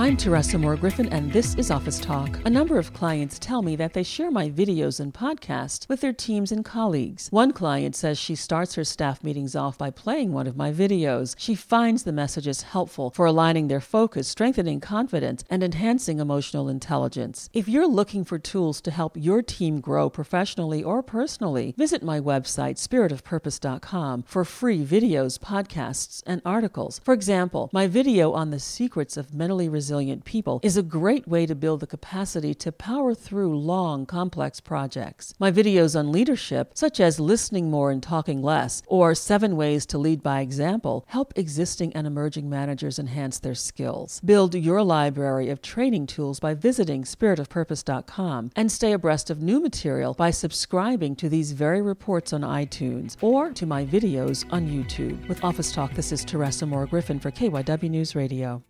I'm Teresa Moore Griffin, and this is Office Talk. A number of clients tell me that they share my videos and podcasts with their teams and colleagues. One client says she starts her staff meetings off by playing one of my videos. She finds the messages helpful for aligning their focus, strengthening confidence, and enhancing emotional intelligence. If you're looking for tools to help your team grow professionally or personally, visit my website, spiritofpurpose.com, for free videos, podcasts, and articles. For example, my video on the secrets of mentally resilient resilient people is a great way to build the capacity to power through long, complex projects. My videos on leadership, such as listening more and talking less, or seven ways to lead by example, help existing and emerging managers enhance their skills. Build your library of training tools by visiting spiritofpurpose.com and stay abreast of new material by subscribing to these very reports on iTunes or to my videos on YouTube. With Office Talk, this is Teresa Moore Griffin for KYW News Radio.